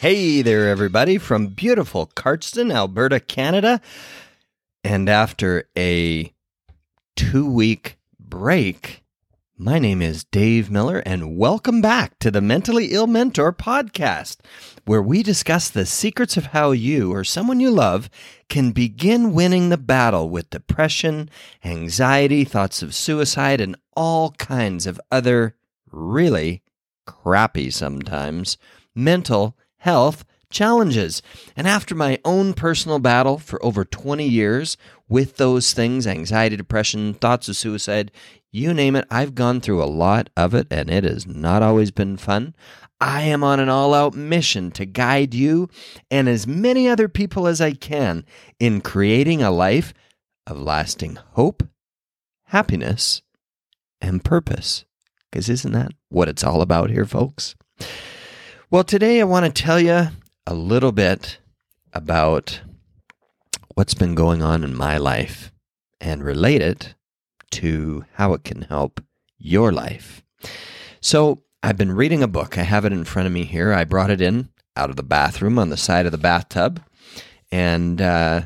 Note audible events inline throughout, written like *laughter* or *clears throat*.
Hey there, everybody, from beautiful Cardston, Alberta, Canada. And after a two week break, my name is Dave Miller, and welcome back to the Mentally Ill Mentor podcast, where we discuss the secrets of how you or someone you love can begin winning the battle with depression, anxiety, thoughts of suicide, and all kinds of other really crappy sometimes mental health challenges. And after my own personal battle for over 20 years with those things anxiety, depression, thoughts of suicide you name it, I've gone through a lot of it, and it has not always been fun. I am on an all out mission to guide you and as many other people as I can in creating a life of lasting hope, happiness, and purpose. Because isn't that what it's all about here, folks? Well, today I want to tell you a little bit about what's been going on in my life and relate it to how it can help your life. So, I've been reading a book. I have it in front of me here. I brought it in out of the bathroom on the side of the bathtub. And uh,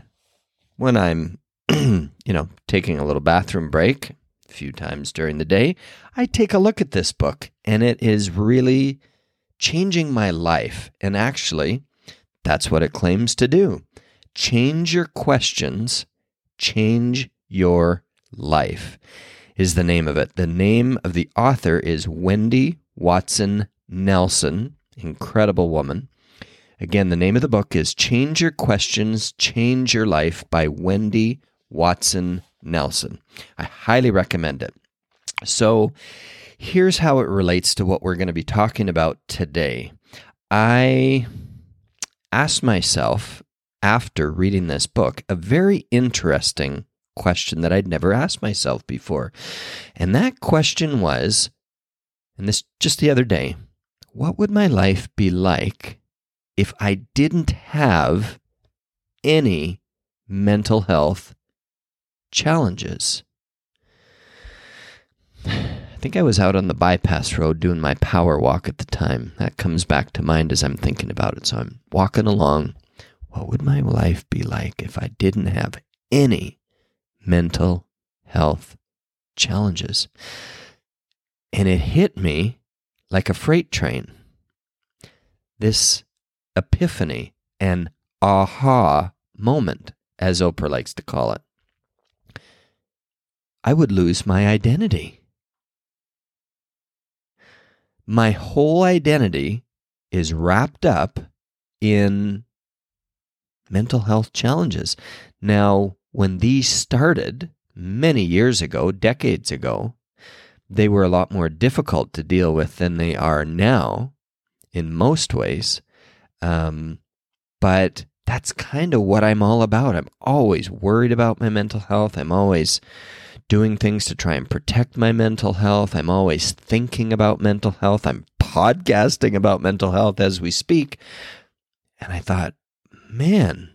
when I'm, *clears throat* you know, taking a little bathroom break a few times during the day, I take a look at this book. And it is really changing my life. And actually, that's what it claims to do change your questions, change your life is the name of it. The name of the author is Wendy Watson Nelson, incredible woman. Again, the name of the book is Change Your Questions, Change Your Life by Wendy Watson Nelson. I highly recommend it. So, here's how it relates to what we're going to be talking about today. I asked myself after reading this book a very interesting question that I'd never asked myself before. And that question was, and this just the other day, what would my life be like if I didn't have any mental health challenges? I think I was out on the bypass road doing my power walk at the time. That comes back to mind as I'm thinking about it. So I'm walking along. What would my life be like if I didn't have any mental health challenges? And it hit me like a freight train. This epiphany and aha moment, as Oprah likes to call it. I would lose my identity. My whole identity is wrapped up in mental health challenges. Now, when these started many years ago, decades ago, they were a lot more difficult to deal with than they are now in most ways. Um, but that's kind of what I'm all about. I'm always worried about my mental health. I'm always doing things to try and protect my mental health. I'm always thinking about mental health. I'm podcasting about mental health as we speak. And I thought, man,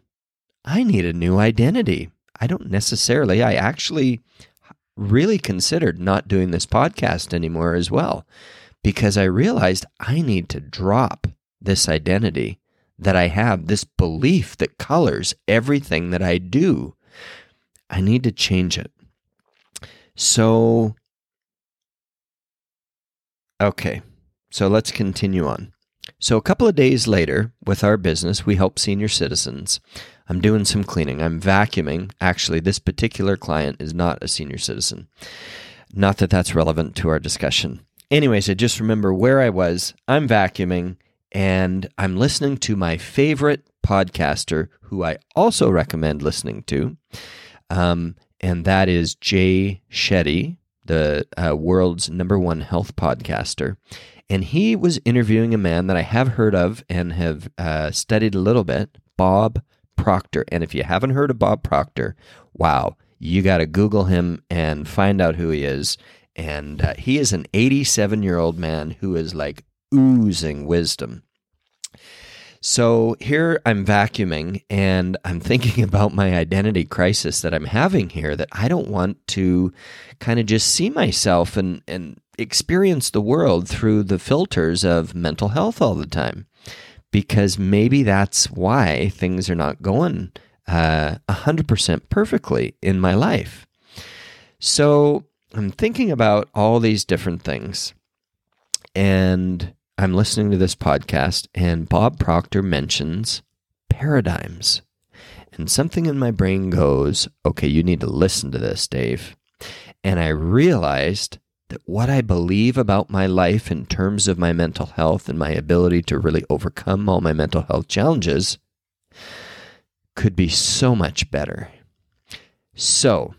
I need a new identity. I don't necessarily, I actually really considered not doing this podcast anymore as well because I realized I need to drop this identity that I have, this belief that colors everything that I do. I need to change it. So, okay, so let's continue on. So, a couple of days later, with our business, we help senior citizens. I'm doing some cleaning. I'm vacuuming. Actually, this particular client is not a senior citizen. Not that that's relevant to our discussion. Anyways, I just remember where I was. I'm vacuuming and I'm listening to my favorite podcaster, who I also recommend listening to. Um, and that is Jay Shetty, the uh, world's number one health podcaster. And he was interviewing a man that I have heard of and have uh, studied a little bit, Bob Proctor. And if you haven't heard of Bob Proctor, wow, you got to Google him and find out who he is. And uh, he is an 87 year old man who is like oozing wisdom. So here I'm vacuuming and I'm thinking *laughs* about my identity crisis that I'm having here that I don't want to kind of just see myself and, and experience the world through the filters of mental health all the time because maybe that's why things are not going uh, 100% perfectly in my life. So I'm thinking about all these different things. And I'm listening to this podcast, and Bob Proctor mentions paradigms. And something in my brain goes, okay, you need to listen to this, Dave. And I realized that what I believe about my life in terms of my mental health and my ability to really overcome all my mental health challenges could be so much better. So,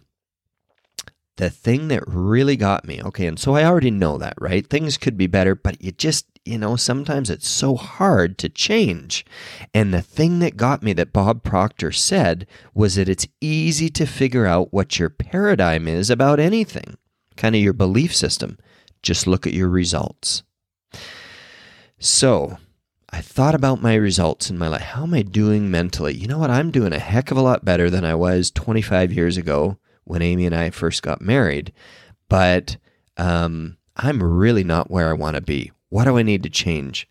the thing that really got me, okay, and so I already know that, right? Things could be better, but you just, you know, sometimes it's so hard to change. And the thing that got me that Bob Proctor said was that it's easy to figure out what your paradigm is about anything kind of your belief system. Just look at your results. So, I thought about my results in my life. How am I doing mentally? You know what? I'm doing a heck of a lot better than I was 25 years ago when Amy and I first got married. But um, I'm really not where I want to be. What do I need to change?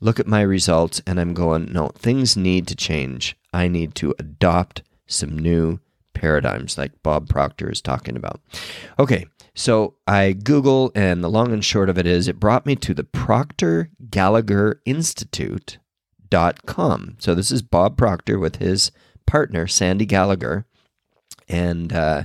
Look at my results, and I'm going, no, things need to change. I need to adopt some new paradigms like Bob Proctor is talking about. Okay, so I Google, and the long and short of it is it brought me to the Proctor Gallagher Institute.com. So this is Bob Proctor with his partner, Sandy Gallagher. And uh,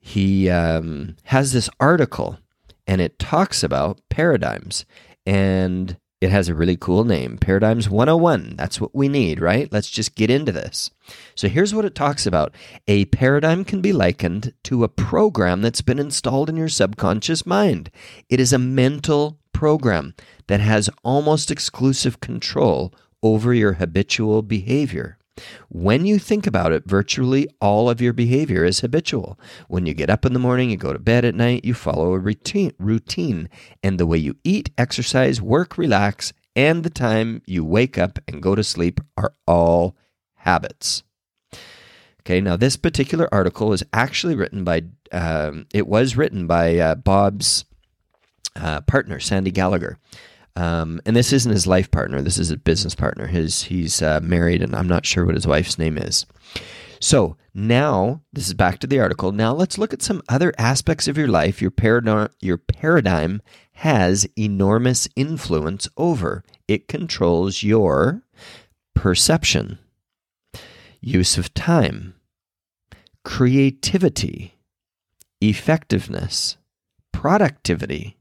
he um, has this article, and it talks about paradigms. And it has a really cool name Paradigms 101. That's what we need, right? Let's just get into this. So here's what it talks about A paradigm can be likened to a program that's been installed in your subconscious mind. It is a mental program that has almost exclusive control over your habitual behavior. When you think about it, virtually all of your behavior is habitual. When you get up in the morning, you go to bed at night, you follow a routine, routine. And the way you eat, exercise, work, relax, and the time you wake up and go to sleep are all habits. Okay, now this particular article is actually written by, um, it was written by uh, Bob's uh, partner, Sandy Gallagher. Um, and this isn't his life partner. This is a business partner. His he's uh, married, and I'm not sure what his wife's name is. So now this is back to the article. Now let's look at some other aspects of your life. Your paradigm, your paradigm has enormous influence over. It controls your perception, use of time, creativity, effectiveness, productivity,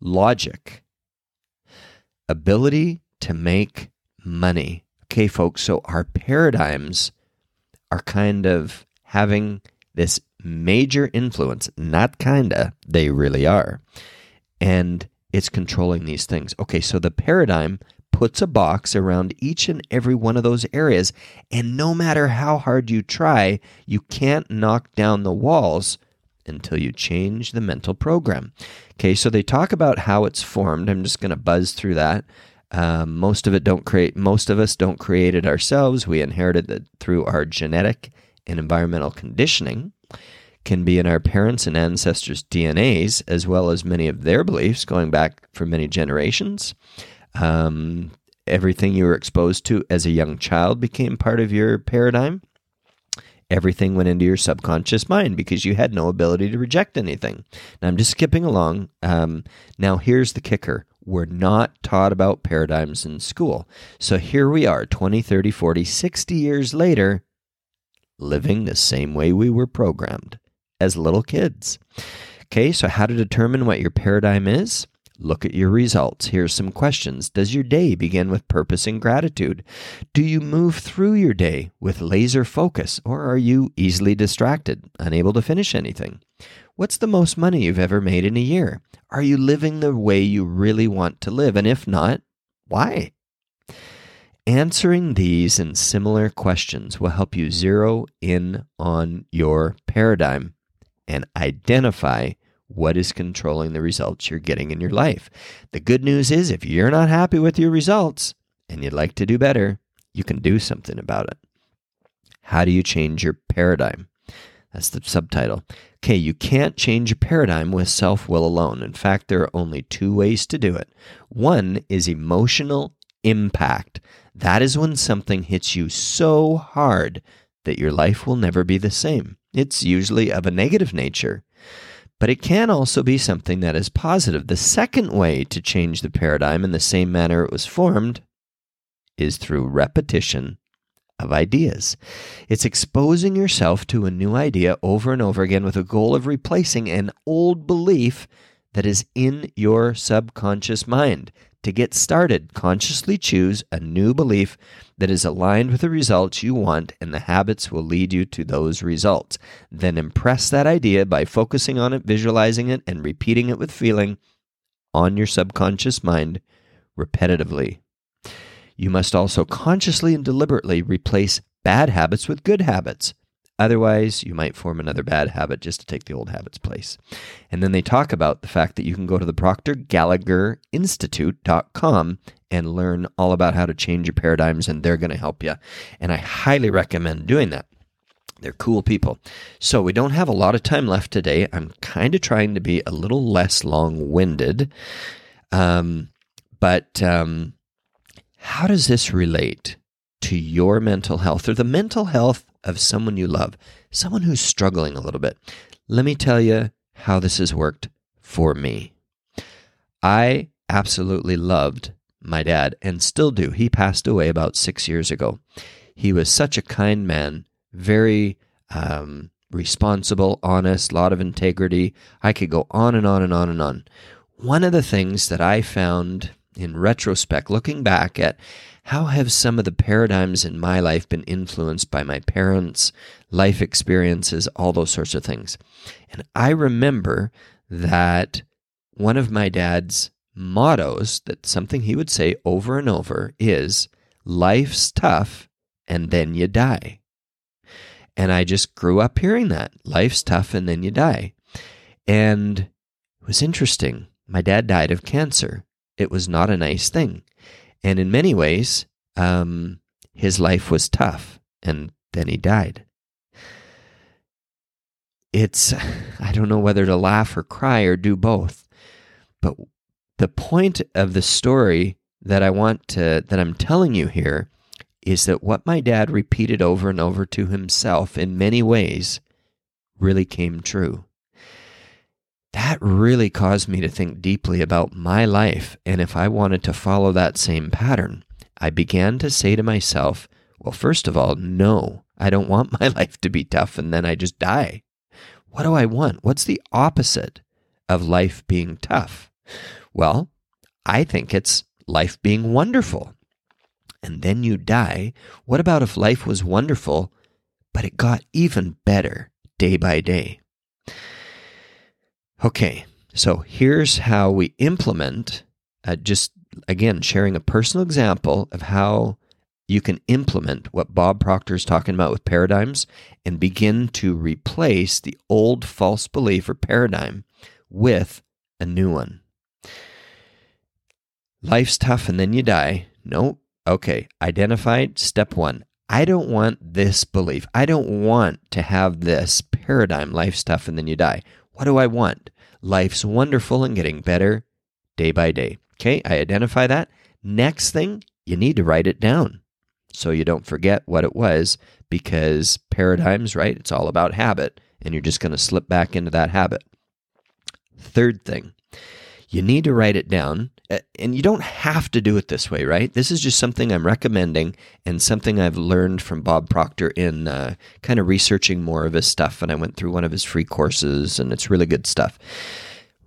logic ability to make money. Okay, folks, so our paradigms are kind of having this major influence, not kinda, they really are. And it's controlling these things. Okay, so the paradigm puts a box around each and every one of those areas. And no matter how hard you try, you can't knock down the walls until you change the mental program. Okay, so they talk about how it's formed. I'm just going to buzz through that. Um, most of it don't create. Most of us don't create it ourselves. We inherited it through our genetic and environmental conditioning. Can be in our parents' and ancestors' DNAs, as well as many of their beliefs going back for many generations. Um, everything you were exposed to as a young child became part of your paradigm everything went into your subconscious mind because you had no ability to reject anything. Now, I'm just skipping along. Um, now, here's the kicker we're not taught about paradigms in school. So here we are, 20, 30, 40, 60 years later, living the same way we were programmed as little kids. Okay, so how to determine what your paradigm is? Look at your results. Here's some questions. Does your day begin with purpose and gratitude? Do you move through your day with laser focus, or are you easily distracted, unable to finish anything? What's the most money you've ever made in a year? Are you living the way you really want to live? And if not, why? Answering these and similar questions will help you zero in on your paradigm and identify what is controlling the results you're getting in your life. The good news is if you're not happy with your results and you'd like to do better, you can do something about it. How do you change your paradigm? That's the subtitle. Okay, you can't change your paradigm with self will alone. In fact, there are only two ways to do it. One is emotional impact. That is when something hits you so hard that your life will never be the same. It's usually of a negative nature, but it can also be something that is positive. The second way to change the paradigm in the same manner it was formed is through repetition of ideas. It's exposing yourself to a new idea over and over again with a goal of replacing an old belief that is in your subconscious mind. To get started, consciously choose a new belief that is aligned with the results you want, and the habits will lead you to those results. Then impress that idea by focusing on it, visualizing it, and repeating it with feeling on your subconscious mind repetitively. You must also consciously and deliberately replace bad habits with good habits. Otherwise, you might form another bad habit just to take the old habit's place. And then they talk about the fact that you can go to the Proctor Gallagher Institute.com and learn all about how to change your paradigms, and they're going to help you. And I highly recommend doing that. They're cool people. So we don't have a lot of time left today. I'm kind of trying to be a little less long winded. Um, but um, how does this relate to your mental health or the mental health of someone you love, someone who's struggling a little bit. Let me tell you how this has worked for me. I absolutely loved my dad and still do. He passed away about six years ago. He was such a kind man, very um, responsible, honest, lot of integrity. I could go on and on and on and on. One of the things that I found in retrospect, looking back at how have some of the paradigms in my life been influenced by my parents, life experiences, all those sorts of things? And I remember that one of my dad's mottos, that something he would say over and over, is life's tough and then you die. And I just grew up hearing that life's tough and then you die. And it was interesting. My dad died of cancer it was not a nice thing. And in many ways, um, his life was tough, and then he died. It's, *laughs* I don't know whether to laugh or cry or do both. But the point of the story that I want to, that I'm telling you here, is that what my dad repeated over and over to himself in many ways really came true that really caused me to think deeply about my life and if I wanted to follow that same pattern. I began to say to myself, well, first of all, no, I don't want *laughs* my life to be tough and then I just die. What do I want? What's the opposite of life being tough? Well, I think it's life being wonderful. And then you die. What about if life was wonderful, but it got even better day by day? Okay, so here's how we implement, uh, just again, sharing a personal example of how you can implement what Bob Proctor is talking about with paradigms and begin to replace the old false belief or paradigm with a new one. Life's tough and then you die. No. Okay. Identified. Step one. I don't want this belief. I don't want to have this paradigm. Life's tough and then you die. What do I want? Life's wonderful and getting better day by day. Okay, I identify that. Next thing, you need to write it down so you don't forget what it was because paradigms, right? It's all about habit and you're just going to slip back into that habit. Third thing, you need to write it down. And you don't have to do it this way, right? This is just something I'm recommending and something I've learned from Bob Proctor in uh, kind of researching more of his stuff. And I went through one of his free courses, and it's really good stuff.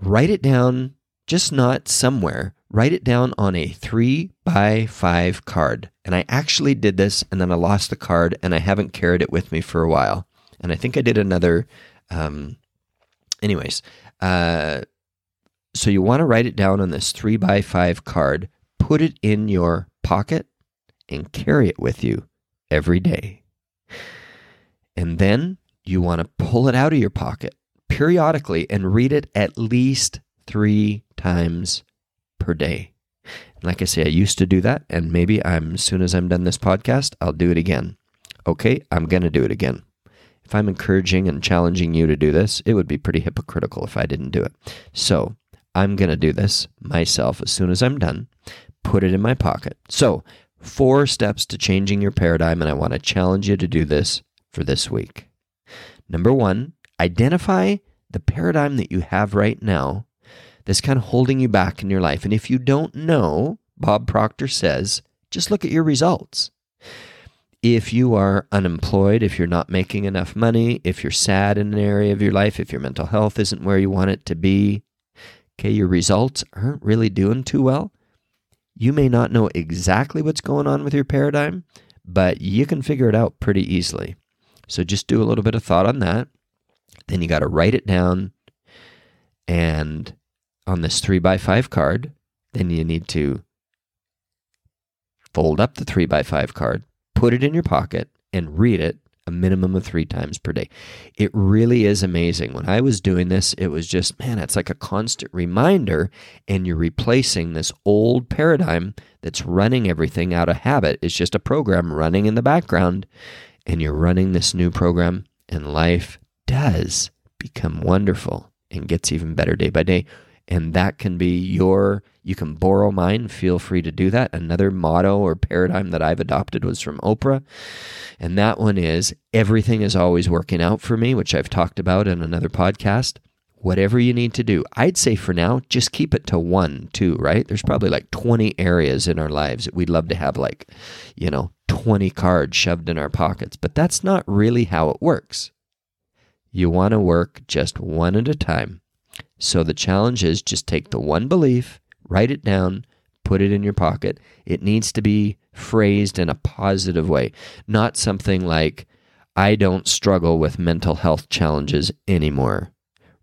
Write it down, just not somewhere. Write it down on a three by five card. And I actually did this, and then I lost the card, and I haven't carried it with me for a while. And I think I did another. Um, anyways, uh, so you want to write it down on this three by five card, put it in your pocket, and carry it with you every day. And then you want to pull it out of your pocket periodically and read it at least three times per day. like I say, I used to do that, and maybe I'm as soon as I'm done this podcast, I'll do it again. Okay, I'm to do it again. If I'm encouraging and challenging you to do this, it would be pretty hypocritical if I didn't do it. So I'm going to do this myself as soon as I'm done, put it in my pocket. So, Four steps to changing your paradigm, and I want to challenge you to do this for this week. Number one, identify the paradigm that you have right now that's kind of holding you back in your life. And if you don't know, Bob Proctor says, just look at your results. If you are unemployed, if you're not making enough money, if you're sad in an area of your life, if your mental health isn't where you want it to be, okay, your results aren't really doing too well, you may not know exactly what's going on with your paradigm, but you can figure it out pretty easily. So just do a little bit of thought on that. Then you got to write it down. And on this three by five card, then you need to fold up the three by five card, put it in your pocket, and read it a minimum of three times per day. It really is amazing. When I was doing this, it was just, man, it's like a constant reminder, and you're replacing this old paradigm that's running everything out of habit. It's just a program running in the background, and you're running this new program, and life does become wonderful and gets even better day by day. And that can be your, you can borrow mine. Feel free to do that. Another motto or paradigm that I've adopted was from Oprah. And that one is everything is always working out for me, which I've talked about in another podcast. Whatever you need to do, I'd say for now, just keep it to one, two, right? There's probably like 20 areas in our lives that we'd love to have, like, you know, 20 cards shoved in our pockets. But that's not really how it works. You want to work just one at a time so the challenge is just take the one belief, write it down, put it in your pocket. It needs to be phrased in a positive way, not something like, I don't struggle with mental health challenges anymore,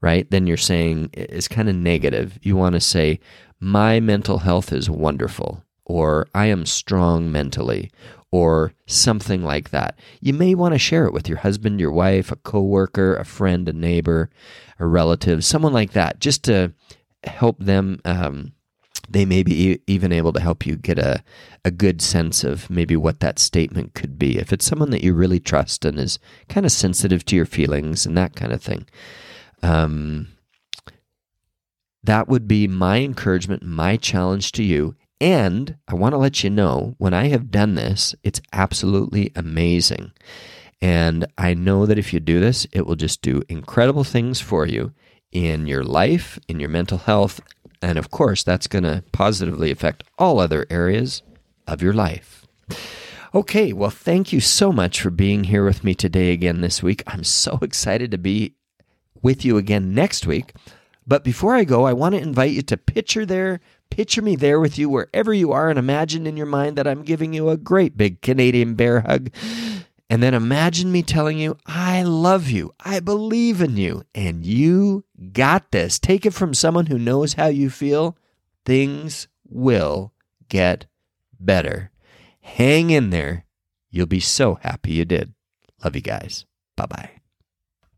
right? Then you're saying it's kind of negative. You want to say, My mental health is wonderful, or I am strong mentally, or something like that. You may want to share it with your husband, your wife, a coworker, a friend, a neighbor, a relative, someone like that, just to help them. Um, they may be even able to help you get a, a good sense of maybe what that statement could be. If it's someone that you really trust and is kind of sensitive to your feelings and that kind of thing. Um, that would be my encouragement, my challenge to you. And I want to let you know when I have done this, it's absolutely amazing. And I know that if you do this, it will just do incredible things for you in your life, in your mental health. And of course, that's going to positively affect all other areas of your life. Okay, well, thank you so much for being here with me today again this week. I'm so *laughs* excited to be with you again next week. But before I go, I want to invite you to picture there Picture me there with you wherever you are and imagine in your mind that I'm giving you a great big Canadian bear hug. And then imagine me telling you, I love you, I believe in you, and you got this. Take it from someone who knows how you feel. Things will get better. Hang in there. You'll be so happy you did. Love you guys. Bye bye.